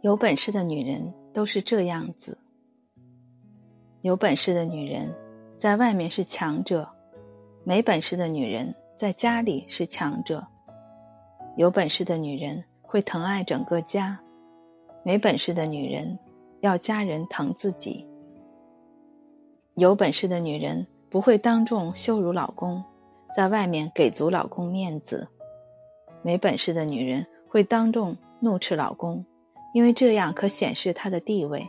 有本事的女人都是这样子。有本事的女人，在外面是强者；没本事的女人，在家里是强者。有本事的女人会疼爱整个家，没本事的女人要家人疼自己。有本事的女人不会当众羞辱老公，在外面给足老公面子；没本事的女人会当众怒斥老公。因为这样可显示她的地位。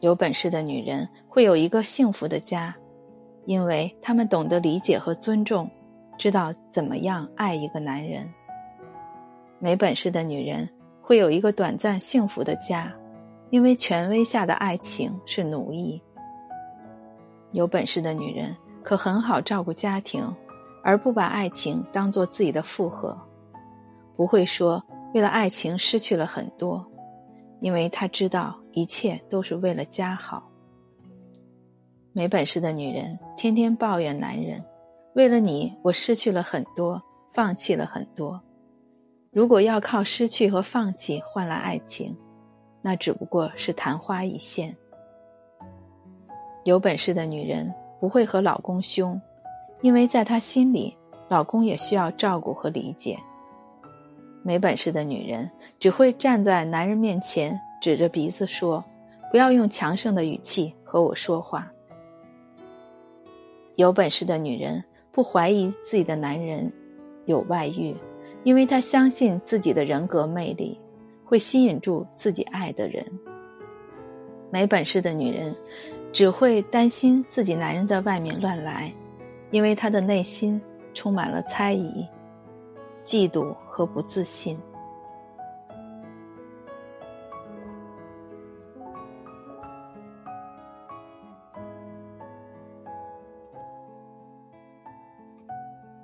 有本事的女人会有一个幸福的家，因为她们懂得理解和尊重，知道怎么样爱一个男人。没本事的女人会有一个短暂幸福的家，因为权威下的爱情是奴役。有本事的女人可很好照顾家庭，而不把爱情当做自己的负荷，不会说。为了爱情失去了很多，因为她知道一切都是为了家好。没本事的女人天天抱怨男人：“为了你，我失去了很多，放弃了很多。”如果要靠失去和放弃换来爱情，那只不过是昙花一现。有本事的女人不会和老公凶，因为在她心里，老公也需要照顾和理解。没本事的女人只会站在男人面前，指着鼻子说：“不要用强盛的语气和我说话。”有本事的女人不怀疑自己的男人有外遇，因为她相信自己的人格魅力会吸引住自己爱的人。没本事的女人只会担心自己男人在外面乱来，因为她的内心充满了猜疑。嫉妒和不自信。